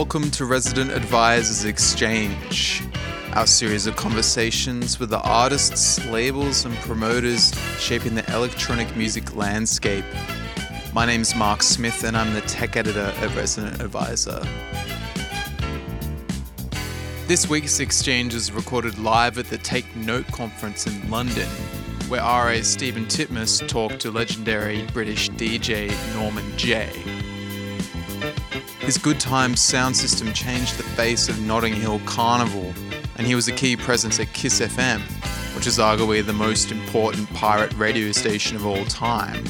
Welcome to Resident Advisors Exchange, our series of conversations with the artists, labels, and promoters shaping the electronic music landscape. My name's Mark Smith, and I'm the tech editor at Resident Advisor. This week's exchange is recorded live at the Take Note conference in London, where RA's Stephen Titmus talked to legendary British DJ Norman Jay. His Good Times sound system changed the face of Notting Hill Carnival, and he was a key presence at Kiss FM, which is arguably the most important pirate radio station of all time.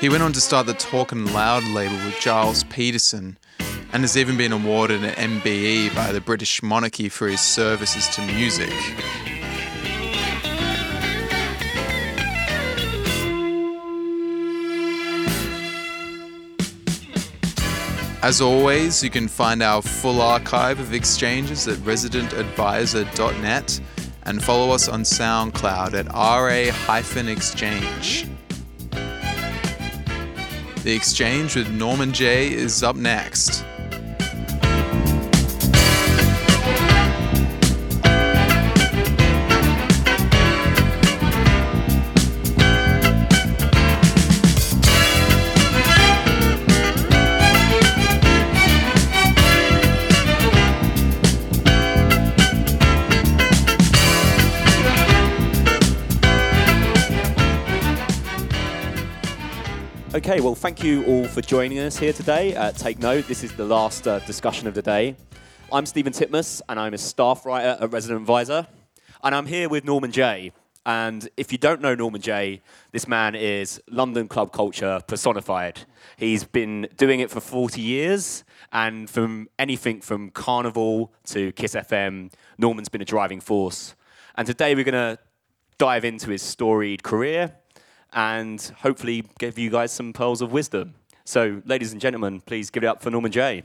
He went on to start the Talkin' Loud label with Gilles Peterson, and has even been awarded an MBE by the British monarchy for his services to music. As always, you can find our full archive of exchanges at residentadvisor.net and follow us on SoundCloud at ra-exchange. The exchange with Norman Jay is up next. Okay, well, thank you all for joining us here today. Uh, take note, this is the last uh, discussion of the day. I'm Stephen Titmus, and I'm a staff writer at Resident Advisor. And I'm here with Norman Jay. And if you don't know Norman Jay, this man is London club culture personified. He's been doing it for 40 years, and from anything from Carnival to Kiss FM, Norman's been a driving force. And today we're going to dive into his storied career and hopefully give you guys some pearls of wisdom. So, ladies and gentlemen, please give it up for Norman Jay.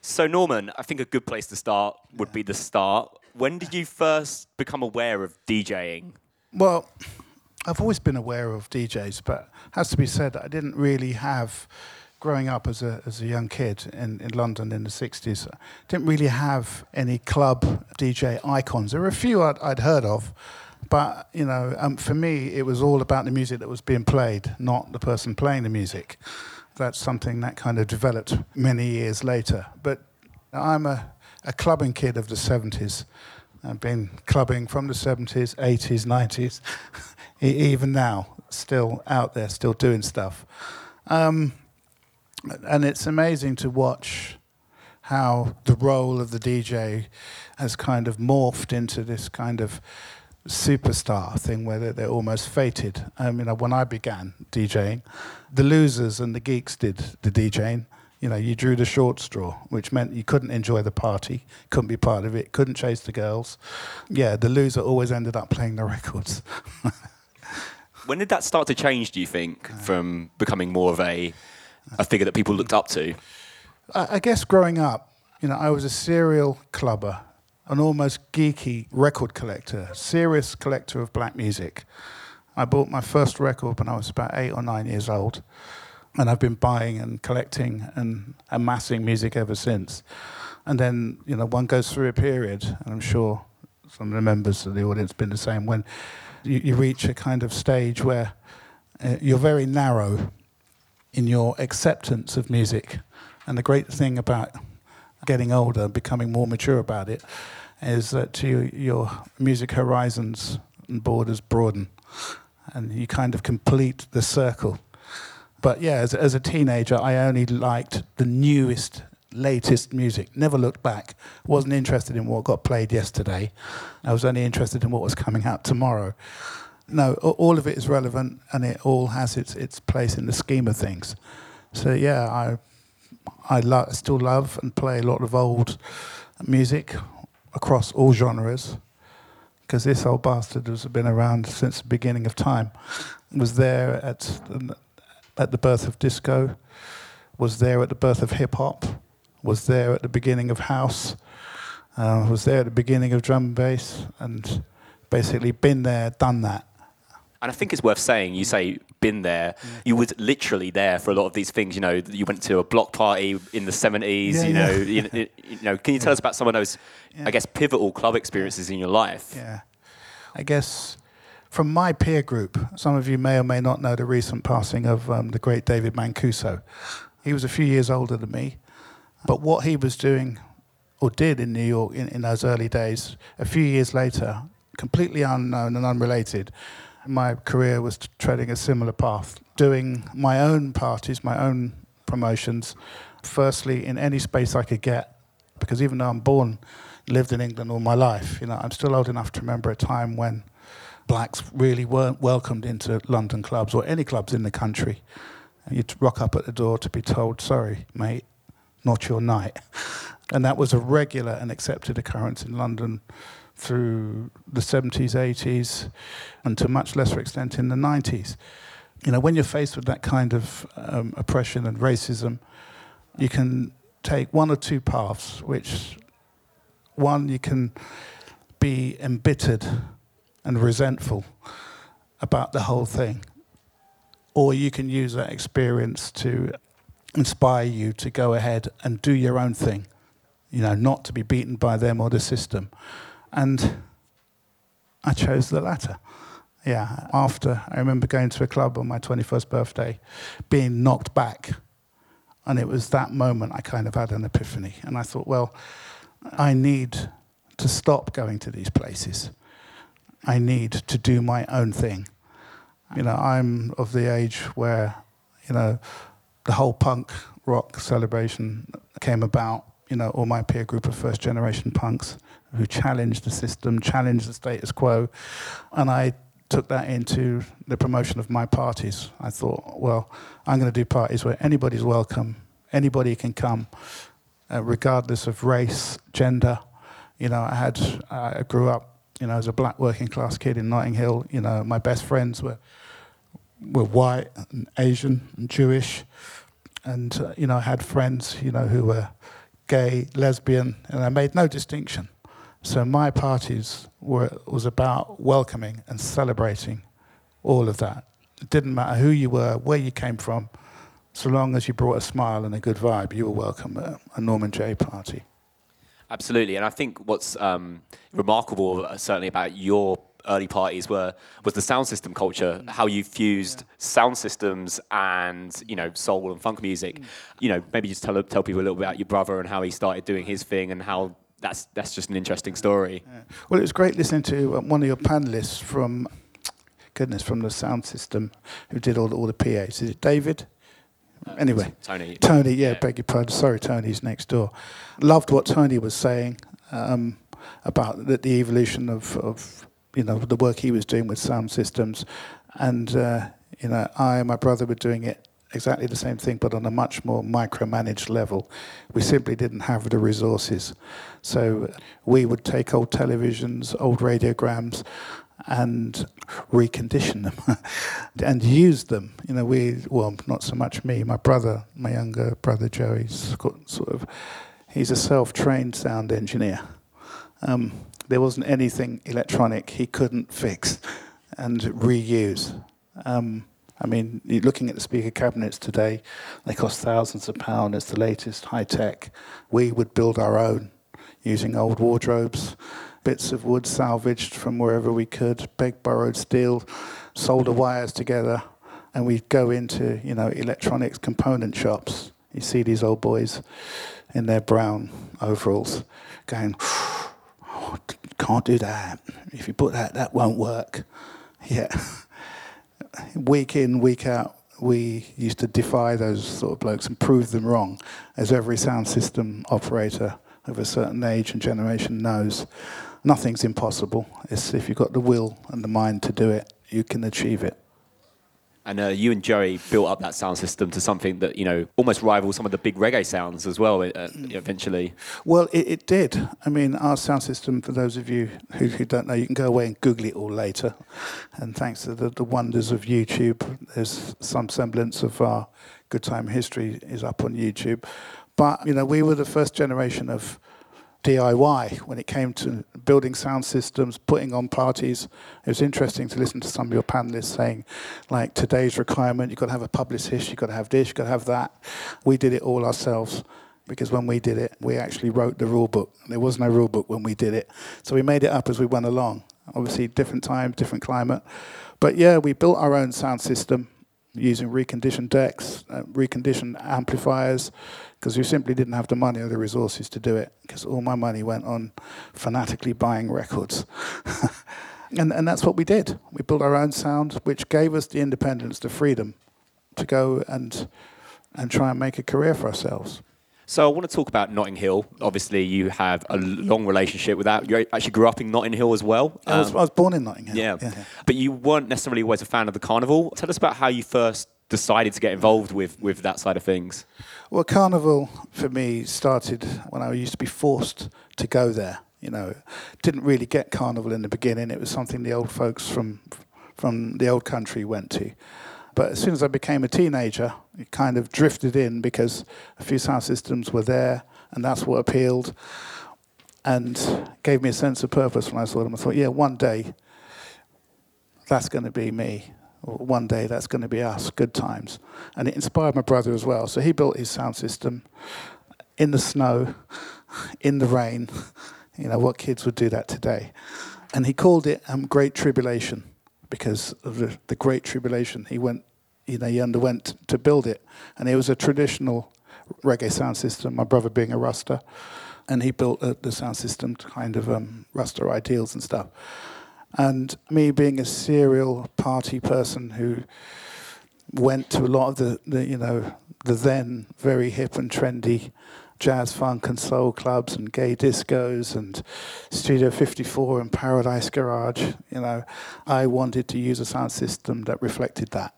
So, Norman, I think a good place to start would be the start. When did you first become aware of DJing? Well, I've always been aware of DJs, but has to be said that I didn't really have, growing up as a, as a young kid in, in London in the 60s, didn't really have any club DJ icons. There were a few I'd, I'd heard of, but you know, um, for me, it was all about the music that was being played, not the person playing the music. That's something that kind of developed many years later. But I'm a, a clubbing kid of the 70s. I've been clubbing from the 70s, 80s, 90s, even now, still out there, still doing stuff. Um, and it's amazing to watch how the role of the DJ has kind of morphed into this kind of superstar thing where they're, they're almost fated. I mean, uh, when I began DJing, the losers and the geeks did the DJing. You know, you drew the short straw, which meant you couldn't enjoy the party, couldn't be part of it, couldn't chase the girls. Yeah, the loser always ended up playing the records. when did that start to change, do you think, uh, from becoming more of a, a figure that people looked up to? I, guess growing up, you know, I was a serial clubber an almost geeky record collector, serious collector of black music. I bought my first record when I was about eight or nine years old, and I've been buying and collecting and amassing music ever since. And then, you know, one goes through a period, and I'm sure some of the members of the audience have been the same, when you, you reach a kind of stage where uh, you're very narrow in your acceptance of music. And the great thing about getting older, becoming more mature about it, is that you, your music horizons and borders broaden and you kind of complete the circle. But yeah, as, as a teenager, I only liked the newest, latest music. Never looked back. Wasn't interested in what got played yesterday. I was only interested in what was coming out tomorrow. No, all of it is relevant and it all has its, its place in the scheme of things. So yeah, I I lo- still love and play a lot of old music, across all genres, because this old bastard has been around since the beginning of time. Was there at at the birth of disco, was there at the birth of hip hop, was there at the beginning of house, uh, was there at the beginning of drum and bass, and basically been there, done that. And I think it's worth saying, you say been there. You was literally there for a lot of these things. You know, you went to a block party in the 70s. Yeah, you, know, you, you know, can you tell us about some of those, I guess, pivotal club experiences in your life? Yeah. I guess from my peer group, some of you may or may not know the recent passing of um, the great David Mancuso. He was a few years older than me, but what he was doing or did in New York in, in those early days, a few years later, completely unknown and unrelated, my career was treading a similar path, doing my own parties, my own promotions, firstly in any space I could get, because even though I'm born, lived in England all my life, you know, I'm still old enough to remember a time when blacks really weren't welcomed into London clubs or any clubs in the country. You'd rock up at the door to be told, sorry, mate, not your night. And that was a regular and accepted occurrence in London through the 70s, 80s, and to much lesser extent in the 90s. You know, when you're faced with that kind of um, oppression and racism, you can take one or two paths, which one, you can be embittered and resentful about the whole thing, or you can use that experience to inspire you to go ahead and do your own thing, you know, not to be beaten by them or the system. And I chose the latter. Yeah, after I remember going to a club on my 21st birthday, being knocked back. And it was that moment I kind of had an epiphany. And I thought, well, I need to stop going to these places. I need to do my own thing. You know, I'm of the age where, you know, the whole punk rock celebration came about. You know, all my peer group of first generation punks who challenged the system, challenged the status quo. And I took that into the promotion of my parties. I thought, well, I'm going to do parties where anybody's welcome, anybody can come, uh, regardless of race, gender. You know, I had, I grew up, you know, as a black working class kid in Notting Hill. You know, my best friends were were white and Asian and Jewish, and uh, you know, I had friends, you know, who were gay, lesbian, and I made no distinction. So my parties were was about welcoming and celebrating all of that. It didn't matter who you were, where you came from, so long as you brought a smile and a good vibe, you were welcome at a Norman Jay party. Absolutely, and I think what's um, remarkable, uh, certainly about your early parties, were was the sound system culture. How you fused sound systems and you know soul and funk music. You know, maybe just tell tell people a little bit about your brother and how he started doing his thing and how that's that's just an interesting story. Well, it was great listening to um, one of your panelists from, goodness, from the sound system, who did all the, all the PAs. Is it David? anyway, Tony. Tony, yeah, Yeah. beg your pardon. Sorry, Tony's next door. Loved what Tony was saying um, about the, the evolution of, of, you know, the work he was doing with sound systems. And, uh, you know, I and my brother were doing it exactly the same thing, but on a much more micromanaged level. We simply didn't have the resources. So we would take old televisions, old radiograms, and recondition them and use them. You know, we, well, not so much me, my brother, my younger brother Joey's got sort of, he's a self trained sound engineer. Um, there wasn't anything electronic he couldn't fix and reuse. Um, I mean, looking at the speaker cabinets today, they cost thousands of pounds. It's the latest high tech. We would build our own using old wardrobes, bits of wood salvaged from wherever we could, beg borrowed steel, solder wires together, and we'd go into, you know, electronics component shops. You see these old boys in their brown overalls going, oh, can't do that. If you put that, that won't work. Yeah. Week in, week out, we used to defy those sort of blokes and prove them wrong, as every sound system operator of a certain age and generation knows. Nothing's impossible. It's if you've got the will and the mind to do it, you can achieve it. And uh, you and Joey built up that sound system to something that you know almost rivals some of the big reggae sounds as well. Uh, eventually, Well, it, it did. I mean, our sound system, for those of you who, who don't know, you can go away and Google it all later. And thanks to the, the wonders of YouTube, there's some semblance of our good time history is up on YouTube. But, you know, we were the first generation of DIY when it came to building sound systems, putting on parties. It was interesting to listen to some of your panelists saying, like, today's requirement, you've got to have a publicist, you've got to have this, you've got to have that. We did it all ourselves because when we did it, we actually wrote the rule book. There was no rule book when we did it. So we made it up as we went along. Obviously, different time, different climate. But yeah, we built our own sound system using reconditioned decks, uh, reconditioned amplifiers, because we simply didn't have the money or the resources to do it, because all my money went on fanatically buying records. and, and that's what we did. We built our own sound, which gave us the independence, the freedom to go and, and try and make a career for ourselves. So I want to talk about Notting Hill. Obviously, you have a long relationship with that. You actually grew up in Notting Hill as well. Um, I, was, um, I, was, born in Notting Hill. Yeah. Yeah, yeah. But you weren't necessarily always a fan of the carnival. Tell us about how you first decided to get involved with, with that side of things. Well, carnival for me started when I used to be forced to go there. You know, didn't really get carnival in the beginning. It was something the old folks from from the old country went to. But as soon as I became a teenager, it kind of drifted in because a few sound systems were there, and that's what appealed and gave me a sense of purpose when I saw them. I thought, yeah, one day that's going to be me. One day that's going to be us, good times. And it inspired my brother as well. So he built his sound system in the snow, in the rain. You know, what kids would do that today? And he called it um, Great Tribulation because of the, the Great Tribulation. He went, you know, he underwent to build it, and it was a traditional reggae sound system. My brother being a Rasta, and he built uh, the sound system to kind of um, Rasta ideals and stuff. And me being a serial party person who went to a lot of the, the you know the then very hip and trendy jazz funk and soul clubs and gay discos and Studio 54 and Paradise Garage. You know, I wanted to use a sound system that reflected that.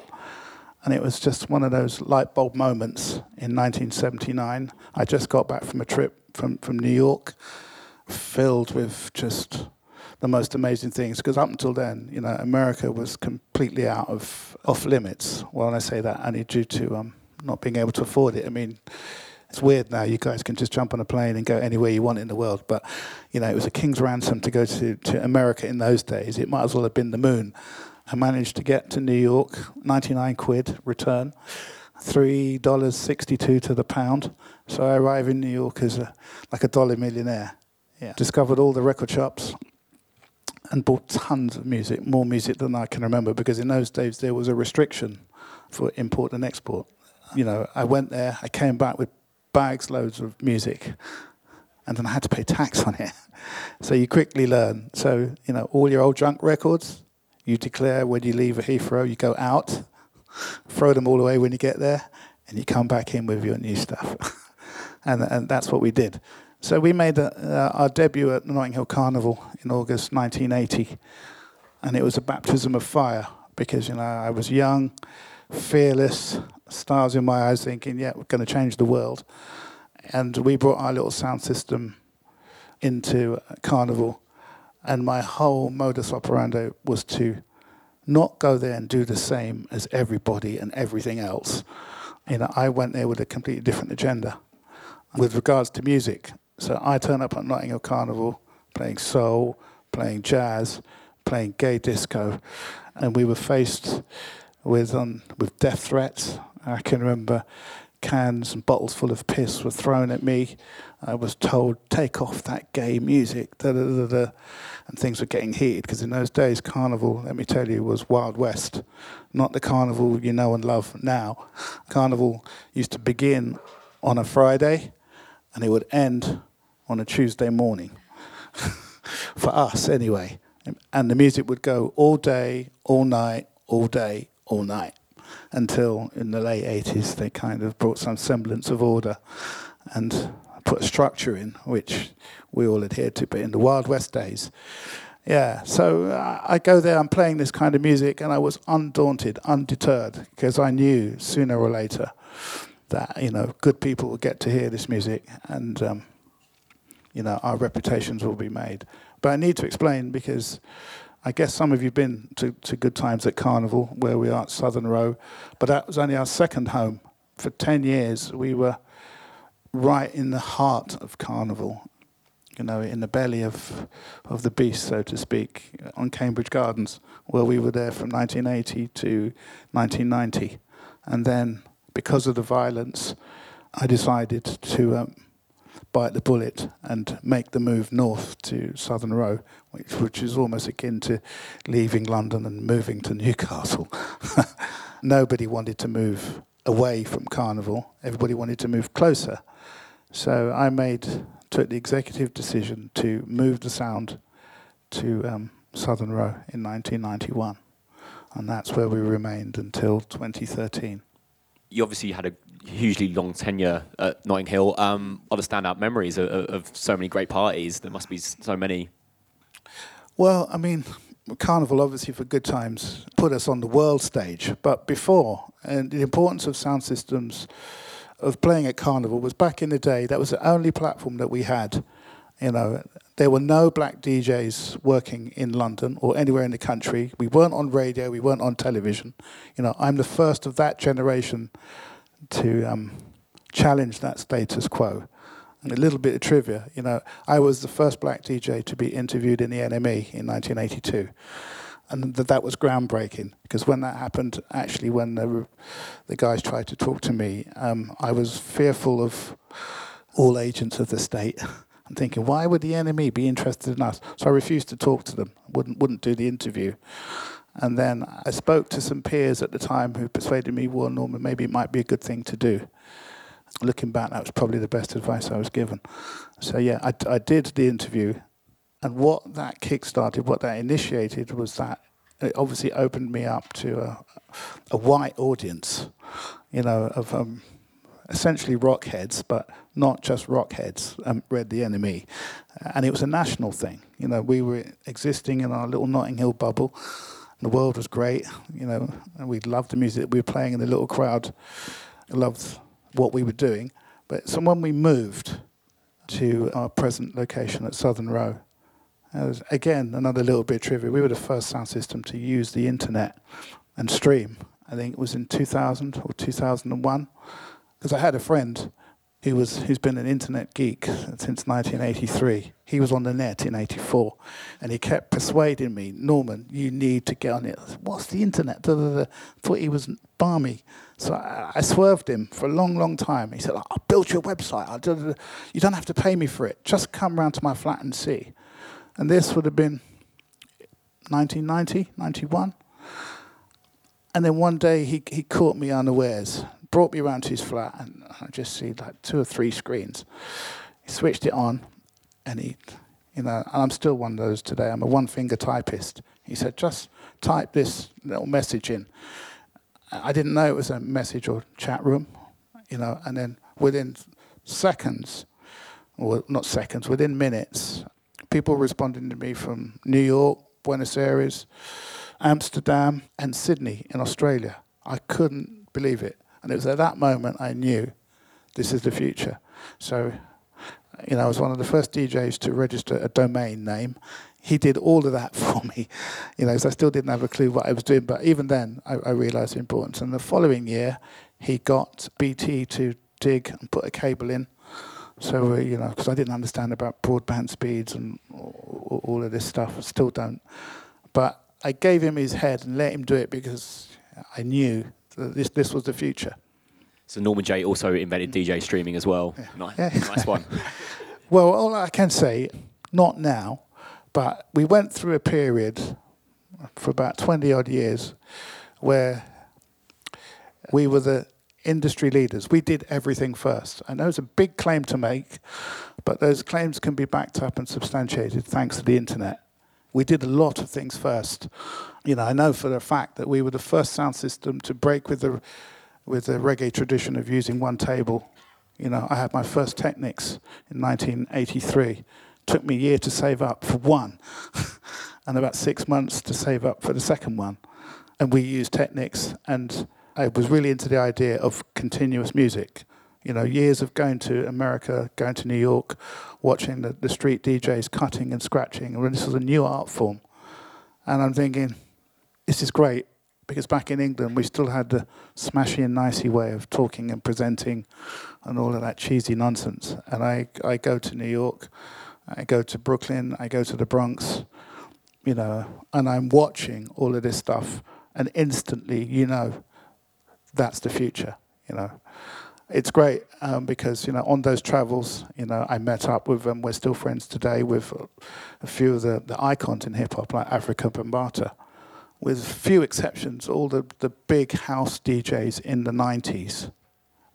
And it was just one of those light bulb moments in 1979. I just got back from a trip from, from New York filled with just the most amazing things because up until then, you know, America was completely out of off limits. Well, when I say that, only due to um, not being able to afford it. I mean, it's weird now. You guys can just jump on a plane and go anywhere you want in the world. But you know, it was a king's ransom to go to, to America in those days. It might as well have been the moon. I managed to get to New York, 99 quid return, three dollars 62 to the pound. So I arrive in New York as a, like a dollar millionaire. Yeah. Discovered all the record shops and bought tons of music, more music than I can remember, because in those days there was a restriction for import and export. You know, I went there, I came back with bags loads of music, and then I had to pay tax on it. So you quickly learn. So you know all your old junk records, you declare when you leave a Heathrow, you go out, throw them all away when you get there, and you come back in with your new stuff. and and that's what we did. So we made a, uh, our debut at the Notting Hill Carnival in August 1980, and it was a baptism of fire because you know I was young, fearless, stars in my eyes, thinking, yeah, we're going to change the world. And we brought our little sound system into Carnival, and my whole modus operandi was to not go there and do the same as everybody and everything else. You know, I went there with a completely different agenda with regards to music. So I turned up at Notting Hill Carnival playing soul, playing jazz, playing gay disco, and we were faced with um, with death threats, I can remember cans and bottles full of piss were thrown at me. I was told, take off that gay music, da, da, da, da. and things were getting heated because in those days, Carnival, let me tell you, was Wild West, not the Carnival you know and love now. Carnival used to begin on a Friday and it would end on a Tuesday morning, for us anyway. And the music would go all day, all night, all day, all night until in the late 80s they kind of brought some semblance of order and put a structure in, which we all adhered to. But in the Wild West days, yeah, so uh, I go there, I'm playing this kind of music, and I was undaunted, undeterred, because I knew sooner or later that, you know, good people would get to hear this music and, um, you know, our reputations will be made. But I need to explain because I guess some of you have been to, to good times at Carnival, where we are at Southern Row, but that was only our second home. For 10 years, we were right in the heart of Carnival. you know, in the belly of of the beast, so to speak, on Cambridge Gardens, where we were there from 1980 to 1990, and then because of the violence, I decided to um, bite the bullet and make the move north to Southern Row, which, which is almost akin to leaving London and moving to Newcastle. Nobody wanted to move away from Carnival. Everybody wanted to move closer. So I made took the executive decision to move the sound to um, Southern Row in 1991, and that's where we remained until 2013. You obviously had a hugely long tenure at Notting Hill. Um, other standout memories of, of so many great parties. There must be so many. Well, I mean, Carnival obviously for good times put us on the world stage, but before, and the importance of sound systems of playing at Carnival was back in the day. That was the only platform that we had. You know, there were no black DJs working in London or anywhere in the country. We weren't on radio. We weren't on television. You know, I'm the first of that generation to um, challenge that status quo. And a little bit of trivia, you know, I was the first black DJ to be interviewed in the NME in 1982. And th- that was groundbreaking because when that happened, actually, when the, the guys tried to talk to me, um, I was fearful of all agents of the state. I'm thinking, why would the NME be interested in us? So I refused to talk to them, wouldn't, wouldn't do the interview. And then I spoke to some peers at the time who persuaded me, well, Norman, maybe it might be a good thing to do. Looking back, that was probably the best advice I was given. So, yeah, I, I did the interview. And what that kick-started, what that initiated was that it obviously opened me up to a, a white audience, you know, of um, essentially rock heads, but not just rock heads, um, read the NME. And it was a national thing. You know, we were existing in our little Notting Hill bubble the world was great, you know, and we loved the music that we were playing, and the little crowd loved what we were doing. But so when we moved to our present location at Southern Row, was, again, another little bit of trivia. We were the first sound system to use the internet and stream. I think it was in 2000 or 2001. Because I had a friend who was who's been an internet geek since 1983. He was on the net in 84, and he kept persuading me, Norman, you need to get on it. What's the internet? Da, da, da. Thought he was balmy, so I, I, swerved him for a long, long time. He said, "I'll build you a website. You don't have to pay me for it. Just come round to my flat and see." And this would have been 1990, 91. And then one day he, he caught me unawares brought me around to his flat, and I just see like two or three screens. He switched it on, and he, you know, and I'm still one of those today. I'm a one-finger typist. He said, just type this little message in. I didn't know it was a message or chat room, you know, and then within seconds, or not seconds, within minutes, people responding to me from New York, Buenos Aires, Amsterdam, and Sydney in Australia. I couldn't believe it. And it was at that moment I knew this is the future. So, you know, I was one of the first DJs to register a domain name. He did all of that for me, you know, so I still didn't have a clue what I was doing. But even then, I, I realized the importance. And the following year, he got BT to dig and put a cable in. So, uh, you know, because I didn't understand about broadband speeds and all, all of this stuff, I still don't. But I gave him his head and let him do it because I knew this this was the future. So Norman Jay also invented mm. DJ streaming as well. Yeah. Nice, yeah. nice one. well, all I can say, not now, but we went through a period for about 20 odd years where we were the industry leaders. We did everything first. I know it's a big claim to make, but those claims can be backed up and substantiated thanks to the internet. We did a lot of things first you know, I know for a fact that we were the first sound system to break with the with the reggae tradition of using one table. You know, I had my first Technics in 1983. Took me a year to save up for one, and about six months to save up for the second one. And we used Technics, and I was really into the idea of continuous music. You know, years of going to America, going to New York, watching the, the street DJs cutting and scratching. And this was a new art form. And I'm thinking, this is great because back in England we still had the smashy and nicey way of talking and presenting and all of that cheesy nonsense. And I, I go to New York I go to Brooklyn, I go to the Bronx, you know, and I'm watching all of this stuff, and instantly, you know, that's the future, you know. It's great um, because you know on those travels, you know, I met up with them. We're still friends today with a few of the, the icons in hip hop, like Afrika Bambaataa. With few exceptions, all the, the big house DJs in the 90s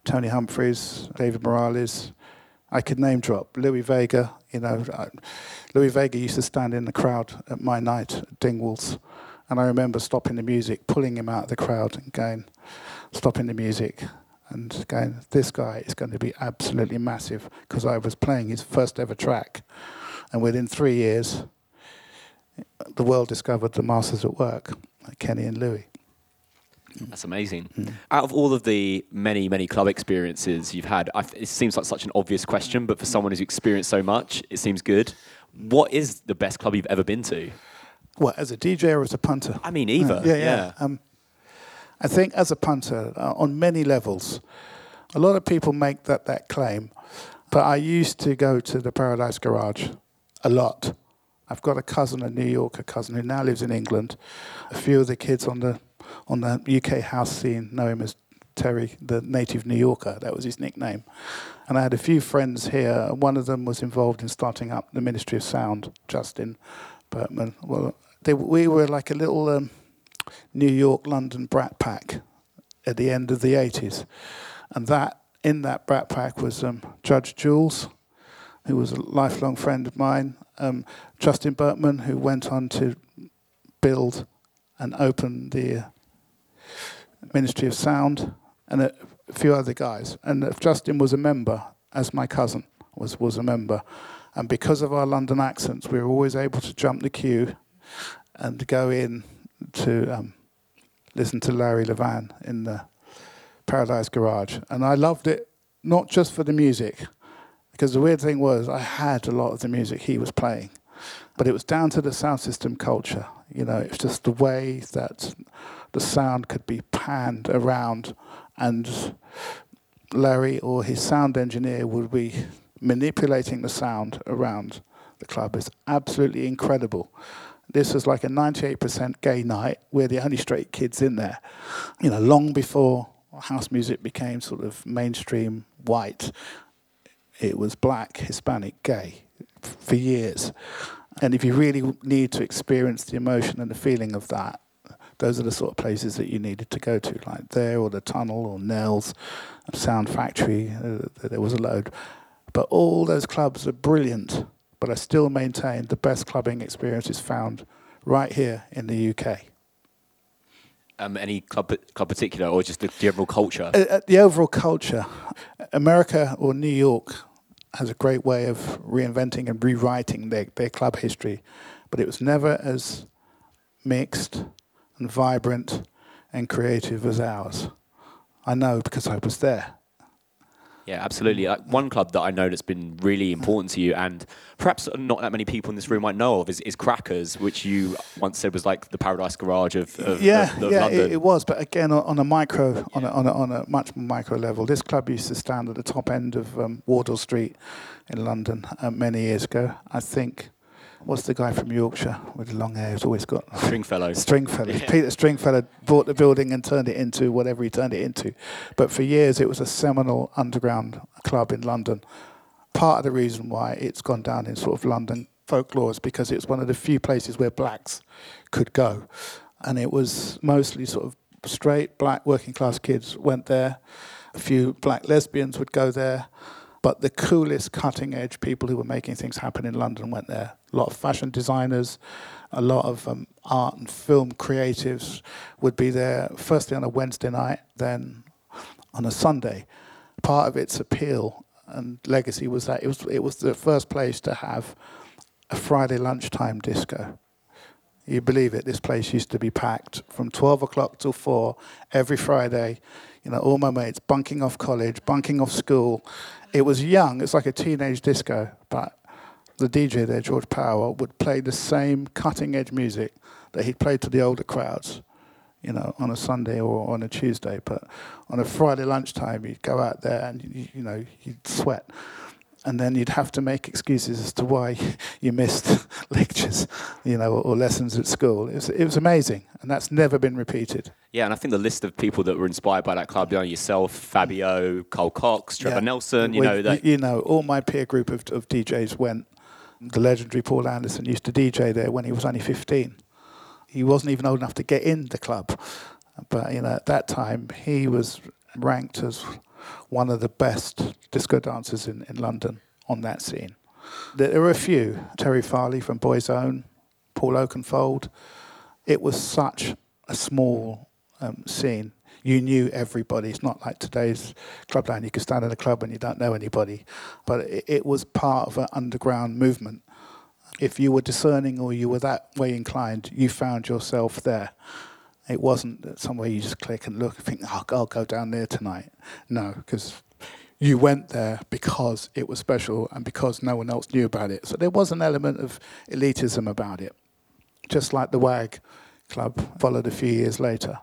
Tony Humphries, David Morales, I could name drop Louie Vega. You know, Louie Vega used to stand in the crowd at my night at Dingwalls, and I remember stopping the music, pulling him out of the crowd, and going, stopping the music, and going, this guy is going to be absolutely massive because I was playing his first ever track, and within three years, the world discovered the Masters at Work, like Kenny and Louie. That's amazing. Mm. Out of all of the many, many club experiences you've had, I've, it seems like such an obvious question, but for someone who's experienced so much, it seems good. What is the best club you've ever been to? What, as a DJ or as a punter? I mean, either. Uh, yeah, yeah. yeah. Um, I think as a punter, uh, on many levels, a lot of people make that, that claim, but I used to go to the Paradise Garage a lot. I've got a cousin, a New Yorker cousin, who now lives in England. A few of the kids on the on the UK house scene know him as Terry, the native New Yorker. That was his nickname. And I had a few friends here. One of them was involved in starting up the Ministry of Sound, Justin Berkmann. Well, they, we were like a little um, New York, London brat pack at the end of the 80s. And that in that brat pack was um, Judge Jules, who was a lifelong friend of mine, um, Justin Berkmann, who went on to build and open the Ministry of Sound, and a few other guys. And Justin was a member, as my cousin was, was a member. And because of our London accents, we were always able to jump the queue and go in to um, listen to Larry Levan in the Paradise Garage. And I loved it, not just for the music, because the weird thing was I had a lot of the music he was playing, but it was down to the sound system culture. You know, it's just the way that the sound could be panned around, and Larry or his sound engineer would be manipulating the sound around the club. It's absolutely incredible. This was like a 98% gay night. We're the only straight kids in there. You know, long before house music became sort of mainstream white, it was black, Hispanic, gay for years. And if you really need to experience the emotion and the feeling of that, those are the sort of places that you needed to go to, like there or the tunnel or Nell's, Sound Factory. Uh, there was a load, but all those clubs are brilliant. But I still maintain the best clubbing experience is found right here in the UK. Um, any club, club particular, or just the general culture? Uh, uh, the overall culture. America or New York has a great way of reinventing and rewriting their, their club history, but it was never as mixed and vibrant and creative as ours. I know because I was there. Yeah, absolutely. Uh, one club that I know that's been really important to you, and perhaps not that many people in this room might know of, is, is Crackers, which you once said was like the Paradise Garage of, of yeah, of, of yeah, London. It, it, was. But again, on a micro, on a, on a, on a much more micro level, this club used to stand at the top end of um, Wardour Street in London uh, many years ago. I think what's the guy from Yorkshire with the long hair who's always got Stringfellow. Stringfellow. Yeah. Peter Stringfellow bought the building and turned it into whatever he turned it into. But for years it was a seminal underground club in London. Part of the reason why it's gone down in sort of London folklore is because it's one of the few places where blacks could go. And it was mostly sort of straight black working class kids went there. A few black lesbians would go there but the coolest cutting edge people who were making things happen in London went there. A lot of fashion designers, a lot of um, art and film creatives would be there, firstly on a Wednesday night, then on a Sunday. Part of its appeal and legacy was that it was, it was the first place to have a Friday lunchtime disco. You believe it, this place used to be packed from 12 o'clock till 4 every Friday. You know, all my mates bunking off college, bunking off school, it was young. It's like a teenage disco, but the DJ there, George Power, would play the same cutting edge music that he'd played to the older crowds, you know, on a Sunday or on a Tuesday. But on a Friday lunchtime, you'd go out there and you, you know you'd sweat. And then you'd have to make excuses as to why you missed lectures, you know, or, lessons at school. It was, it was amazing, and that's never been repeated. Yeah, and I think the list of people that were inspired by that club, you know, yourself, Fabio, Carl Cox, Trevor yeah. Nelson, you know, that you know, all my peer group of, of DJs went. The legendary Paul Anderson used to DJ there when he was only 15. He wasn't even old enough to get in the club, but you know, at that time he was ranked as one of the best disco dancers in, in London on that scene. There were a few Terry Farley from Boys Own, Paul Oakenfold. It was such a small um, scene. You knew everybody. It's not like today's clubland. You can stand in a club and you don't know anybody. But it, it was part of an underground movement. If you were discerning or you were that way inclined, you found yourself there. It wasn't somewhere you just click and look and think, oh, I'll go down there tonight. No, because you went there because it was special and because no one else knew about it. So there was an element of elitism about it, just like the WAG Club followed a few years later.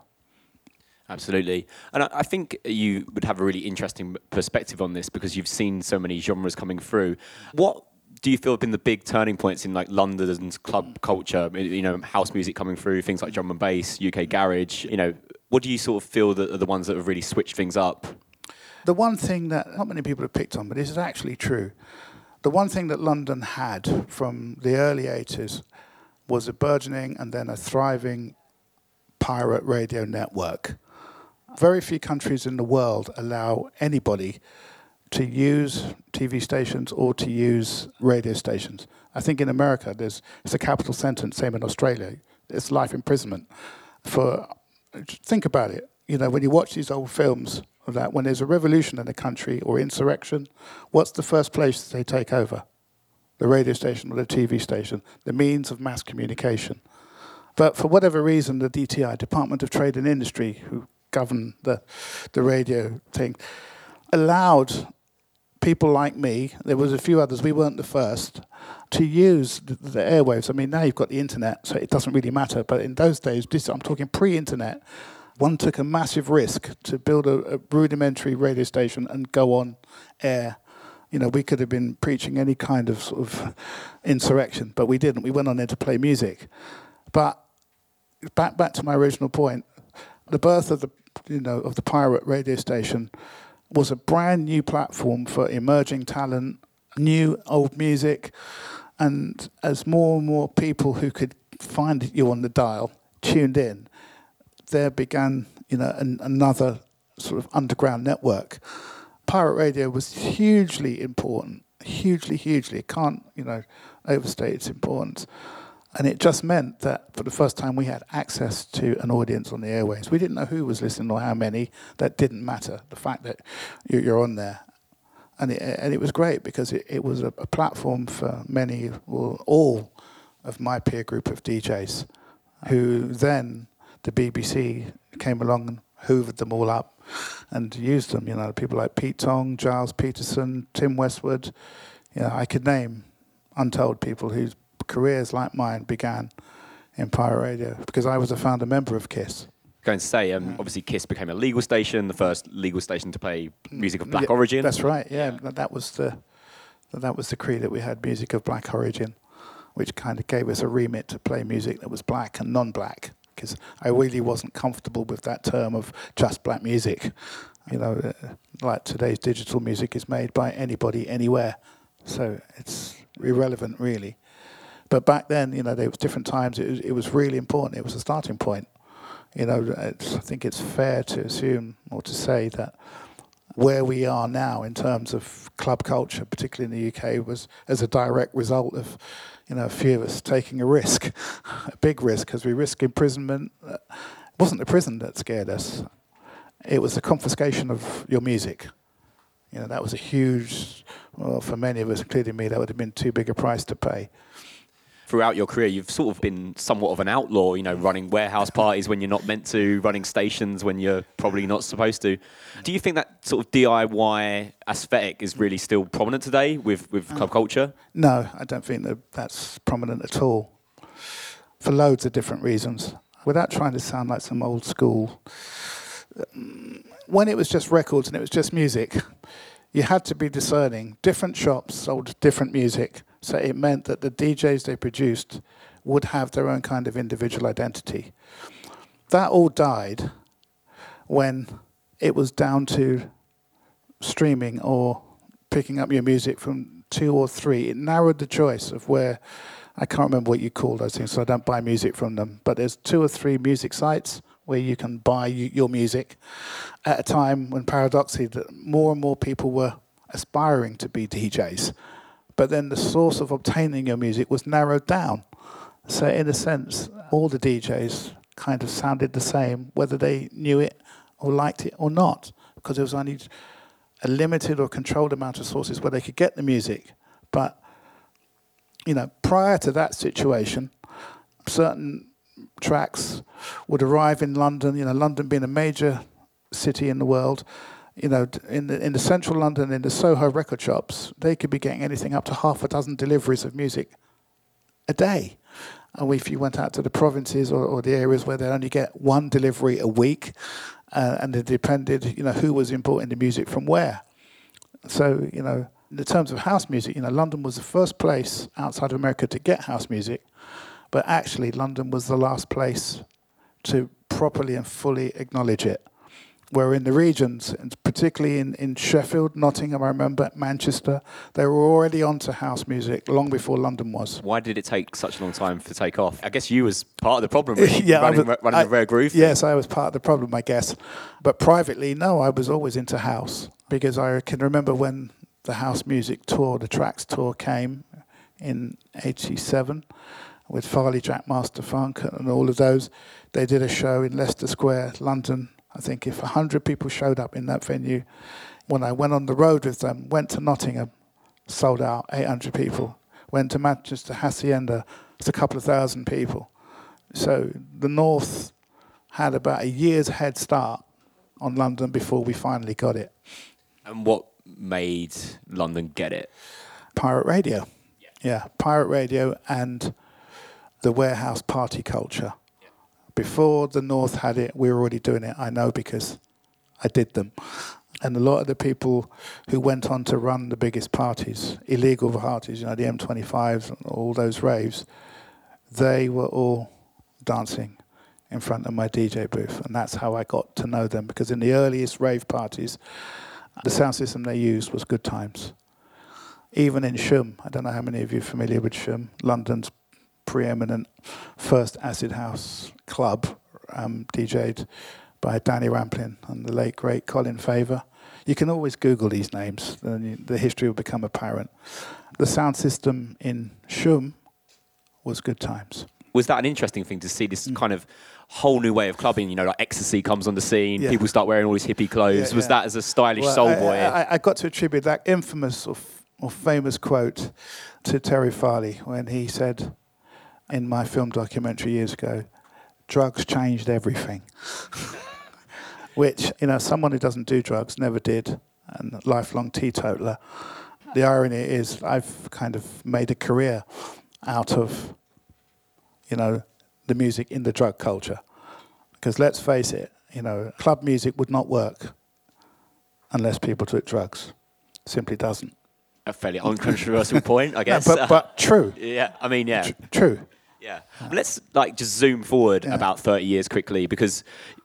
Absolutely. And I, think you would have a really interesting perspective on this because you've seen so many genres coming through. What do you feel have been the big turning points in like London's club culture? You know, house music coming through, things like drum and bass, UK garage. You know, what do you sort of feel that are the ones that have really switched things up? The one thing that not many people have picked on, but this is actually true. The one thing that London had from the early 80s was a burgeoning and then a thriving pirate radio network. Very few countries in the world allow anybody to use TV stations or to use radio stations. I think in America, there's it's a capital sentence. Same in Australia, it's life imprisonment. For think about it. You know, when you watch these old films of that, when there's a revolution in a country or insurrection, what's the first place they take over? The radio station or the TV station, the means of mass communication. But for whatever reason, the DTI, Department of Trade and Industry, who govern the the radio thing, allowed people like me, there was a few others, we weren't the first, to use the, the, airwaves. I mean, now you've got the internet, so it doesn't really matter. But in those days, this, I'm talking pre-internet, one took a massive risk to build a, a rudimentary radio station and go on air. You know, we could have been preaching any kind of sort of insurrection, but we didn't. We went on there to play music. But back back to my original point, the birth of the you know of the pirate radio station was a brand new platform for emerging talent, new old music, and as more and more people who could find you on the dial tuned in, there began you know an, another sort of underground network. Pirate radio was hugely important, hugely, hugely. Can't you know overstate its importance. And it just meant that for the first time we had access to an audience on the airwaves. We didn't know who was listening or how many. That didn't matter. The fact that you're on there. And it, and it was great because it, it was a, a platform for many, well, all of my peer group of DJs, who then the BBC came along and hoovered them all up and used them. You know, people like Pete Tong, Gilles Peterson, Tim Westwood. You know, I could name untold people whose careers like mine began in pirate radio because I was a founder member of KISS. Going to say, um, obviously, KISS became a legal station, the first legal station to play music of black yeah, origin. That's right. Yeah, that was the that was the creed that we had music of black origin, which kind of gave us a remit to play music that was black and non-black. Because I really wasn't comfortable with that term of just black music. You know, uh, like today's digital music is made by anybody, anywhere. So it's irrelevant, really. But back then, you know, there was different times. It was, it was really important. It was a starting point. You know, I think it's fair to assume or to say that where we are now in terms of club culture, particularly in the UK, was as a direct result of, you know, a few of us taking a risk, a big risk, because we risk imprisonment. It wasn't the prison that scared us. It was the confiscation of your music. You know, that was a huge, well, for many of us, including me, that would have been too big a price to pay throughout your career, you've sort of been somewhat of an outlaw, you know, running warehouse parties when you're not meant to, running stations when you're probably not supposed to. Do you think that sort of DIY aesthetic is really still prominent today with, with club culture? No, I don't think that that's prominent at all for loads of different reasons. Without trying to sound like some old school, um, when it was just records and it was just music, you had to be discerning. Different shops sold different music, so it meant that the DJs they produced would have their own kind of individual identity. That all died when it was down to streaming or picking up your music from two or three. It narrowed the choice of where I can't remember what you call those things, so I don't buy music from them. But there's two or three music sites where you can buy your music at a time when paradoxically that more and more people were aspiring to be DJs. But then the source of obtaining your music was narrowed down. So in a sense, all the DJs kind of sounded the same, whether they knew it or liked it or not, because there was only a limited or controlled amount of sources where they could get the music. But you know, prior to that situation, certain tracks would arrive in London. You know, London being a major city in the world. You know, in the in the central London, in the Soho record shops, they could be getting anything up to half a dozen deliveries of music a day. And if you went out to the provinces or, or the areas where they only get one delivery a week, uh, and it depended, you know, who was importing the music from where. So, you know, in terms of house music, you know, London was the first place outside of America to get house music, but actually London was the last place to properly and fully acknowledge it. Where in the regions, and particularly in, in Sheffield, Nottingham, I remember, Manchester, they were already onto house music long before London was. Why did it take such a long time to take off? I guess you was part of the problem, yeah, running, was, running I, the Rare Groove. Yes, I was part of the problem, I guess. But privately, no, I was always into house because I can remember when the house music tour, the Tracks tour came in 87 with Farley Jack Master Funk and all of those. They did a show in Leicester Square, London. I think if 100 people showed up in that venue, when I went on the road with them, went to Nottingham, sold out 800 people. Went to Manchester Hacienda, it's a couple of thousand people. So the North had about a year's head start on London before we finally got it. And what made London get it? Pirate radio. Yeah, yeah pirate radio and the warehouse party culture. Before the North had it, we were already doing it. I know because I did them. And a lot of the people who went on to run the biggest parties, illegal parties, you know, the M25s and all those raves, they were all dancing in front of my DJ booth. And that's how I got to know them because in the earliest rave parties, the sound system they used was Good Times. Even in Shoom, I don't know how many of you are familiar with Shoom, London's preeminent first acid house club, um, DJ'd by Danny Rampling and the late great Colin Faver. You can always Google these names, and the history will become apparent. The sound system in Shoom was Good Times. Was that an interesting thing to see this mm. kind of whole new way of clubbing. You know, like ecstasy comes on the scene. Yeah. People start wearing all these hippie clothes. Yeah, was that as a stylish well, soul boy? I, I, I, got to attribute that infamous or, f- or famous quote to Terry Farley when he said in my film documentary years ago, "Drugs changed everything." Which you know, someone who doesn't do drugs never did, and lifelong teetotaler. The irony is, I've kind of made a career out of, you know, the music in the drug culture. Because let's face it, you know, club music would not work unless people took drugs. Simply doesn't. A fairly uncontroversial point, I guess. No, but, but true. yeah, I mean, yeah. Tr- true. Yeah. Let's like just zoom forward yeah. about 30 years quickly because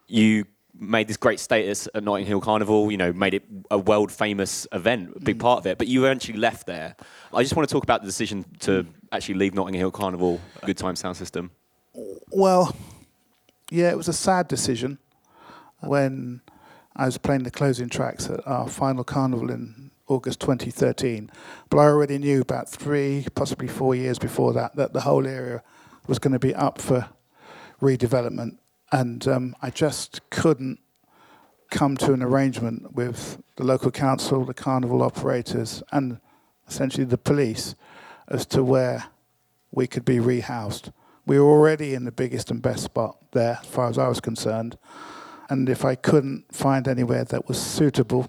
you made this great status at Notting Hill Carnival, you know, made it a world famous event, a big mm. part of it, but you eventually left there. I just want to talk about the decision to actually leave Notting Hill Carnival, Good Time Sound System. Well, yeah, it was a sad decision when I was playing the closing tracks at our final carnival in August 2013. But I already knew about three, possibly four years before that, that the whole area was going to be up for redevelopment. And um, I just couldn't come to an arrangement with the local council, the carnival operators, and essentially the police as to where we could be rehoused we were already in the biggest and best spot there, as far as I was concerned. And if I couldn't find anywhere that was suitable,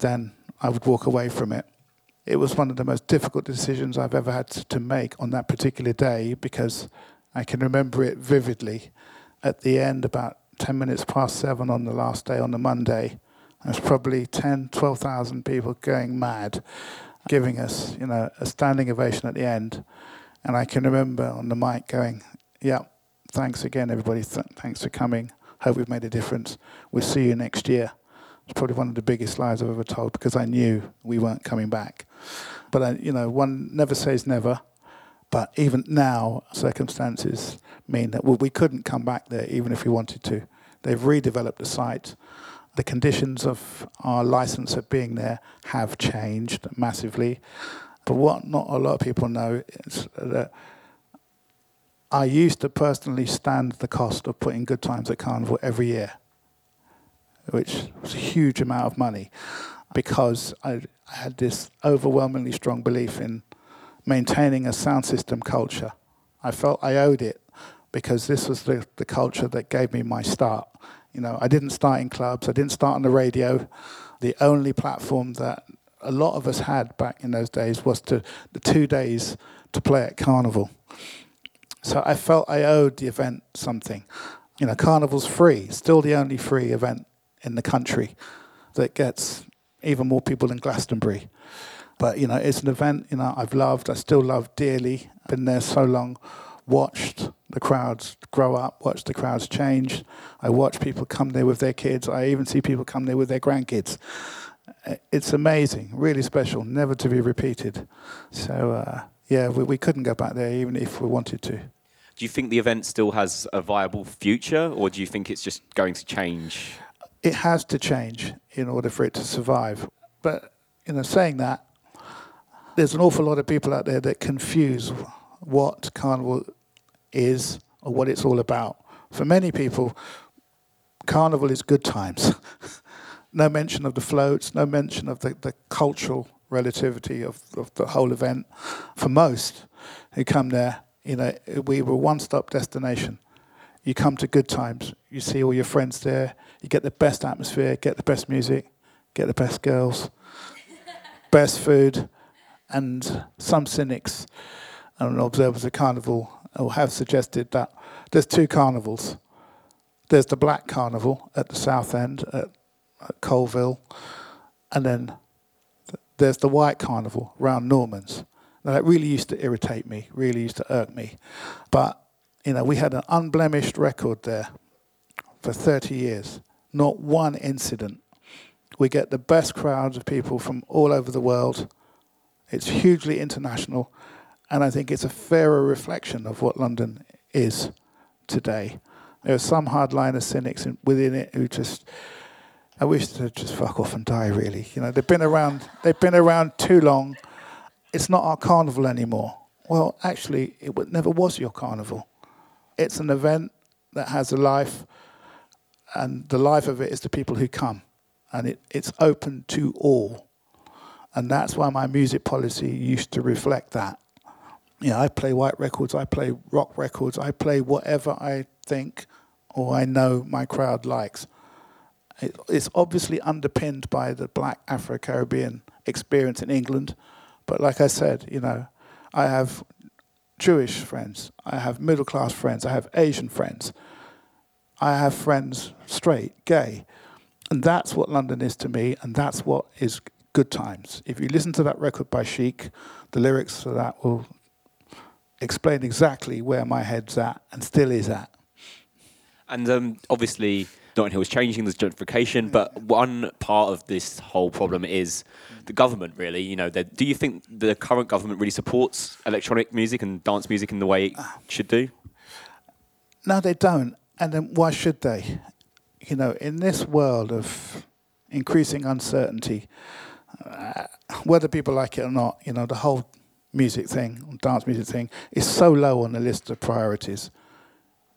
then I would walk away from it. It was one of the most difficult decisions I've ever had to make on that particular day because I can remember it vividly. At the end, about 10 minutes past seven on the last day, on the Monday, there was probably 10, 12,000 people going mad, giving us, you know, a standing ovation at the end. And I can remember on the mic going, yeah, thanks again, everybody. Th- thanks for coming. Hope we've made a difference. We'll see you next year. It's probably one of the biggest lies I've ever told because I knew we weren't coming back. But, I, you know, one never says never. But even now, circumstances mean that we couldn't come back there even if we wanted to. They've redeveloped the site. The conditions of our license of being there have changed massively. But what not a lot of people know is that I used to personally stand the cost of putting good times at Carnival every year, which was a huge amount of money because I had this overwhelmingly strong belief in maintaining a sound system culture. I felt I owed it because this was the, the culture that gave me my start. You know, I didn't start in clubs, I didn't start on the radio. The only platform that a lot of us had back in those days was to the two days to play at Carnival. So I felt I owed the event something. You know, Carnival's free, still the only free event in the country that gets even more people than Glastonbury. But you know, it's an event you know I've loved, I still love dearly. Been there so long, watched the crowds grow up, watched the crowds change. I watch people come there with their kids. I even see people come there with their grandkids. It's amazing, really special, never to be repeated. So uh, yeah, we, we couldn't go back there even if we wanted to. Do you think the event still has a viable future, or do you think it's just going to change? It has to change in order for it to survive. But you know, saying that, there's an awful lot of people out there that confuse what carnival is or what it's all about. For many people, carnival is good times. no mention of the floats, no mention of the, the cultural relativity of, of the whole event. For most who come there, you know, we were a one-stop destination. You come to good times. You see all your friends there. You get the best atmosphere, get the best music, get the best girls, best food, and some cynics and observers of carnival have suggested that there's two carnivals. There's the black carnival at the south end at, at Colville, and then there's the white carnival around Norman's. Now that really used to irritate me, really used to irk me. But, you know, we had an unblemished record there for 30 years. Not one incident. We get the best crowds of people from all over the world. It's hugely international, and I think it's a fairer reflection of what London is today. There are some hardliner cynics within it who just I wish they'd just fuck off and die. Really, you know, they've been around. They've been around too long. It's not our carnival anymore. Well, actually, it never was your carnival. It's an event that has a life, and the life of it is the people who come, and it, it's open to all. And that's why my music policy used to reflect that. You know, I play white records, I play rock records, I play whatever I think or I know my crowd likes it's obviously underpinned by the black Afro Caribbean experience in England. But like I said, you know, I have Jewish friends, I have middle class friends, I have Asian friends, I have friends straight, gay. And that's what London is to me, and that's what is good times. If you listen to that record by Chic, the lyrics for that will explain exactly where my head's at and still is at. And um, obviously, Notting Hill is changing, there's gentrification, but one part of this whole problem is the government, really. You know, do you think the current government really supports electronic music and dance music in the way it should do? No, they don't. And then why should they? You know, in this world of increasing uncertainty, uh, whether people like it or not, you know, the whole music thing, dance music thing, is so low on the list of priorities.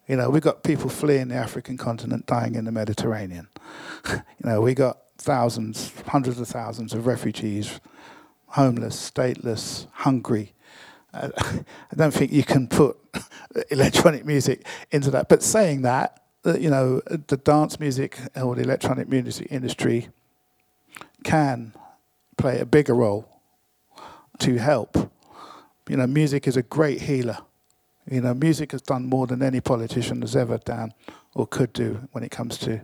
You know, we've got people fleeing the African continent, dying in the Mediterranean. you know, we got thousands, hundreds of thousands of refugees, homeless, stateless, hungry. I don't think you can put electronic music into that. But saying that, you know, the dance music or the electronic music industry can play a bigger role to help. You know, music is a great healer. You know, music has done more than any politician has ever done or could do when it comes to,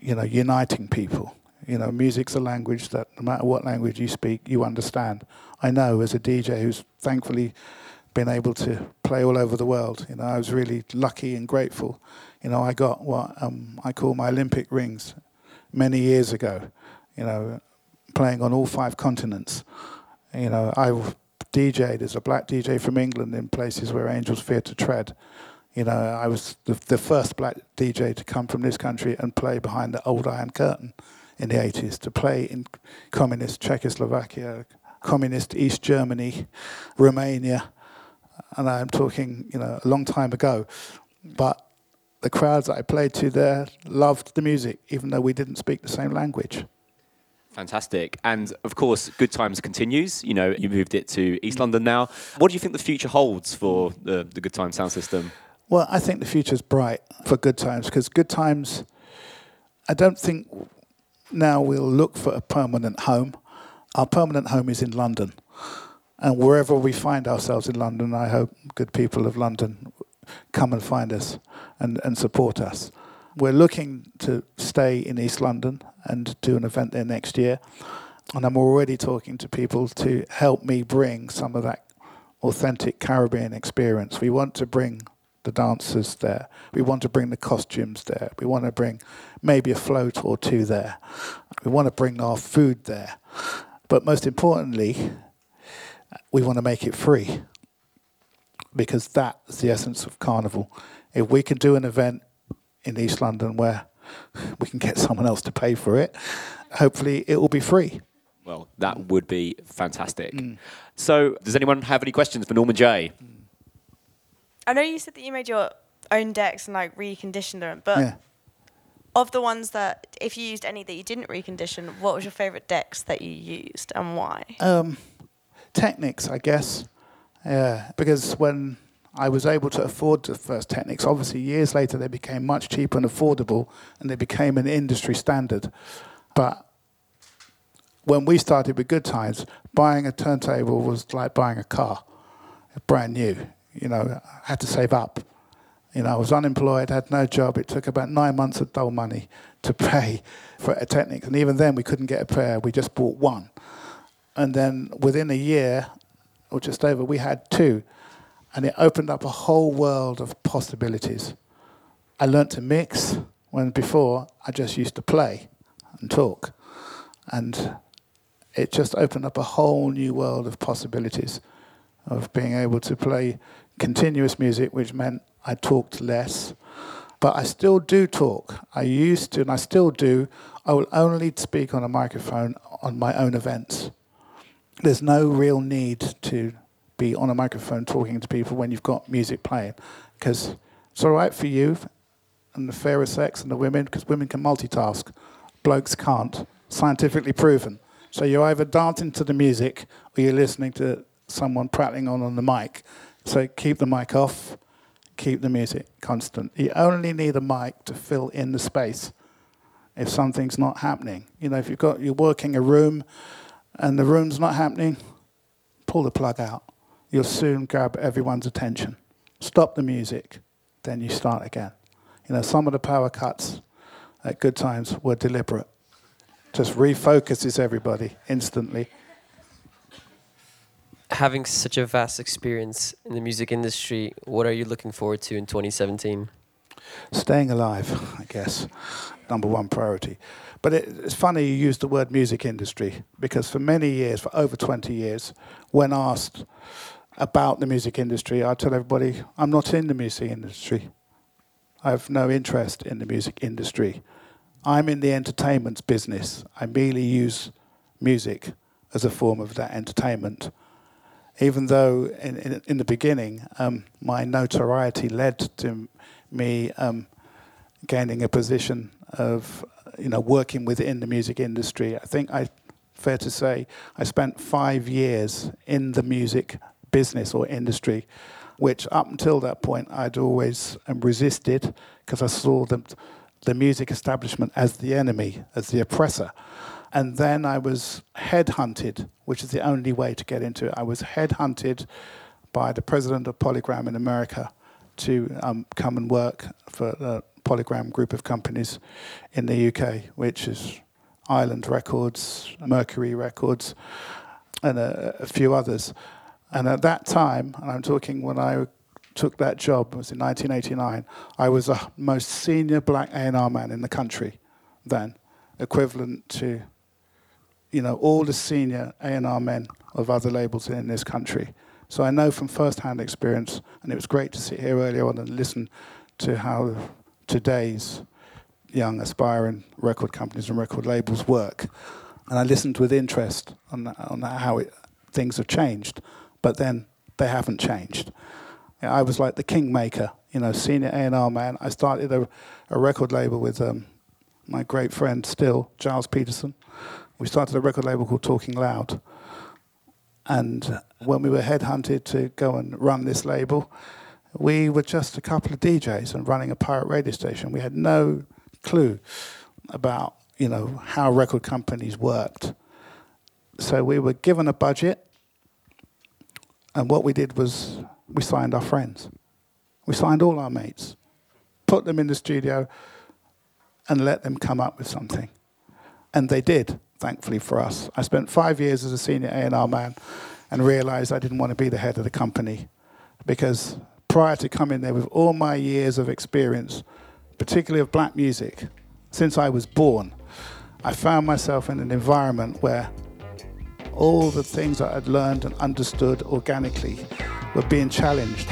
you know, uniting people. You know, music's a language that no matter what language you speak, you understand. I know as a DJ who's thankfully been able to play all over the world. You know, I was really lucky and grateful. You know, I got what um, I call my Olympic rings many years ago. You know, playing on all five continents. You know, I DJed as a black DJ from England in places where angels fear to tread. You know, I was the, the first black DJ to come from this country and play behind the old Iron Curtain in the 80s, to play in communist Czechoslovakia, communist East Germany, Romania, and I'm talking, you know, a long time ago. But the crowds that I played to there loved the music, even though we didn't speak the same language. Fantastic. And of course, Good Times continues. You know, you moved it to East London now. What do you think the future holds for the, the Good Times sound system? Well, I think the future's bright for Good Times because Good Times, I don't think now we'll look for a permanent home. Our permanent home is in London. And wherever we find ourselves in London, I hope good people of London come and find us and, and support us. We're looking to stay in East London and do an event there next year. And I'm already talking to people to help me bring some of that authentic Caribbean experience. We want to bring the dancers there. We want to bring the costumes there. We want to bring maybe a float or two there. We want to bring our food there. But most importantly, we want to make it free because that's the essence of carnival. If we can do an event in East London where we can get someone else to pay for it, hopefully it will be free. Well, that would be fantastic. Mm. So, does anyone have any questions for Norman Jay? I know you said that you made your own decks and like reconditioned them, but yeah. of the ones that, if you used any that you didn't recondition, what was your favourite decks that you used and why? Um, Technics, I guess. Yeah, because when I was able to afford the first Technics, obviously years later they became much cheaper and affordable, and they became an industry standard. But when we started with Good Times, buying a turntable was like buying a car, brand new. You know, I had to save up. You know, I was unemployed, had no job. It took about nine months of dull money to pay for a Technics, and even then we couldn't get a pair. We just bought one. And then within a year, or just over, we had two. And it opened up a whole world of possibilities. I learned to mix when before I just used to play and talk. And it just opened up a whole new world of possibilities of being able to play continuous music, which meant I talked less. But I still do talk. I used to, and I still do. I will only speak on a microphone on my own events there's no real need to be on a microphone talking to people when you've got music playing because it's all right for you and the fairer sex and the women because women can multitask blokes can't scientifically proven so you're either dancing to the music or you're listening to someone prattling on on the mic so keep the mic off keep the music constant you only need a mic to fill in the space if something's not happening you know if you've got you're working a room and the room's not happening, pull the plug out. You'll soon grab everyone's attention. Stop the music, then you start again. You know, some of the power cuts at good times were deliberate. Just refocuses everybody instantly. Having such a vast experience in the music industry, what are you looking forward to in 2017? Staying alive, I guess, number one priority. But it, it's funny you use the word music industry because for many years, for over 20 years, when asked about the music industry, I tell everybody I'm not in the music industry. I have no interest in the music industry. I'm in the entertainment business. I merely use music as a form of that entertainment. Even though in, in, in the beginning, um, my notoriety led to me um, gaining a position of you know, working within the music industry. I think I, fair to say, I spent five years in the music business or industry, which up until that point I'd always um, resisted because I saw the, the music establishment as the enemy, as the oppressor. And then I was headhunted, which is the only way to get into it. I was headhunted by the president of Polygram in America to um, come and work for uh, Polygram group of companies in the UK, which is Island Records, Mercury Records, and a, a few others. And at that time, and I'm talking when I took that job, it was in 1989, I was the most senior black A&R man in the country then, equivalent to, you know, all the senior A&R men of other labels in this country. So I know from first-hand experience, and it was great to sit here earlier on and listen to how today's young aspiring record companies and record labels work. And I listened with interest on, on how it, things have changed, but then they haven't changed. I was like the kingmaker, you know, senior A&R man. I started a, a record label with um, my great friend still, Gilles Peterson. We started a record label called Talking Loud. And when we were headhunted to go and run this label, we were just a couple of DJs and running a pirate radio station. We had no clue about you know how record companies worked. So we were given a budget, and what we did was we signed our friends. We signed all our mates, put them in the studio, and let them come up with something. And they did, thankfully for us. I spent five years as a senior A&R man and realized I didn't want to be the head of the company because prior to coming there with all my years of experience, particularly of black music, since I was born, I found myself in an environment where all the things that I'd learned and understood organically were being challenged.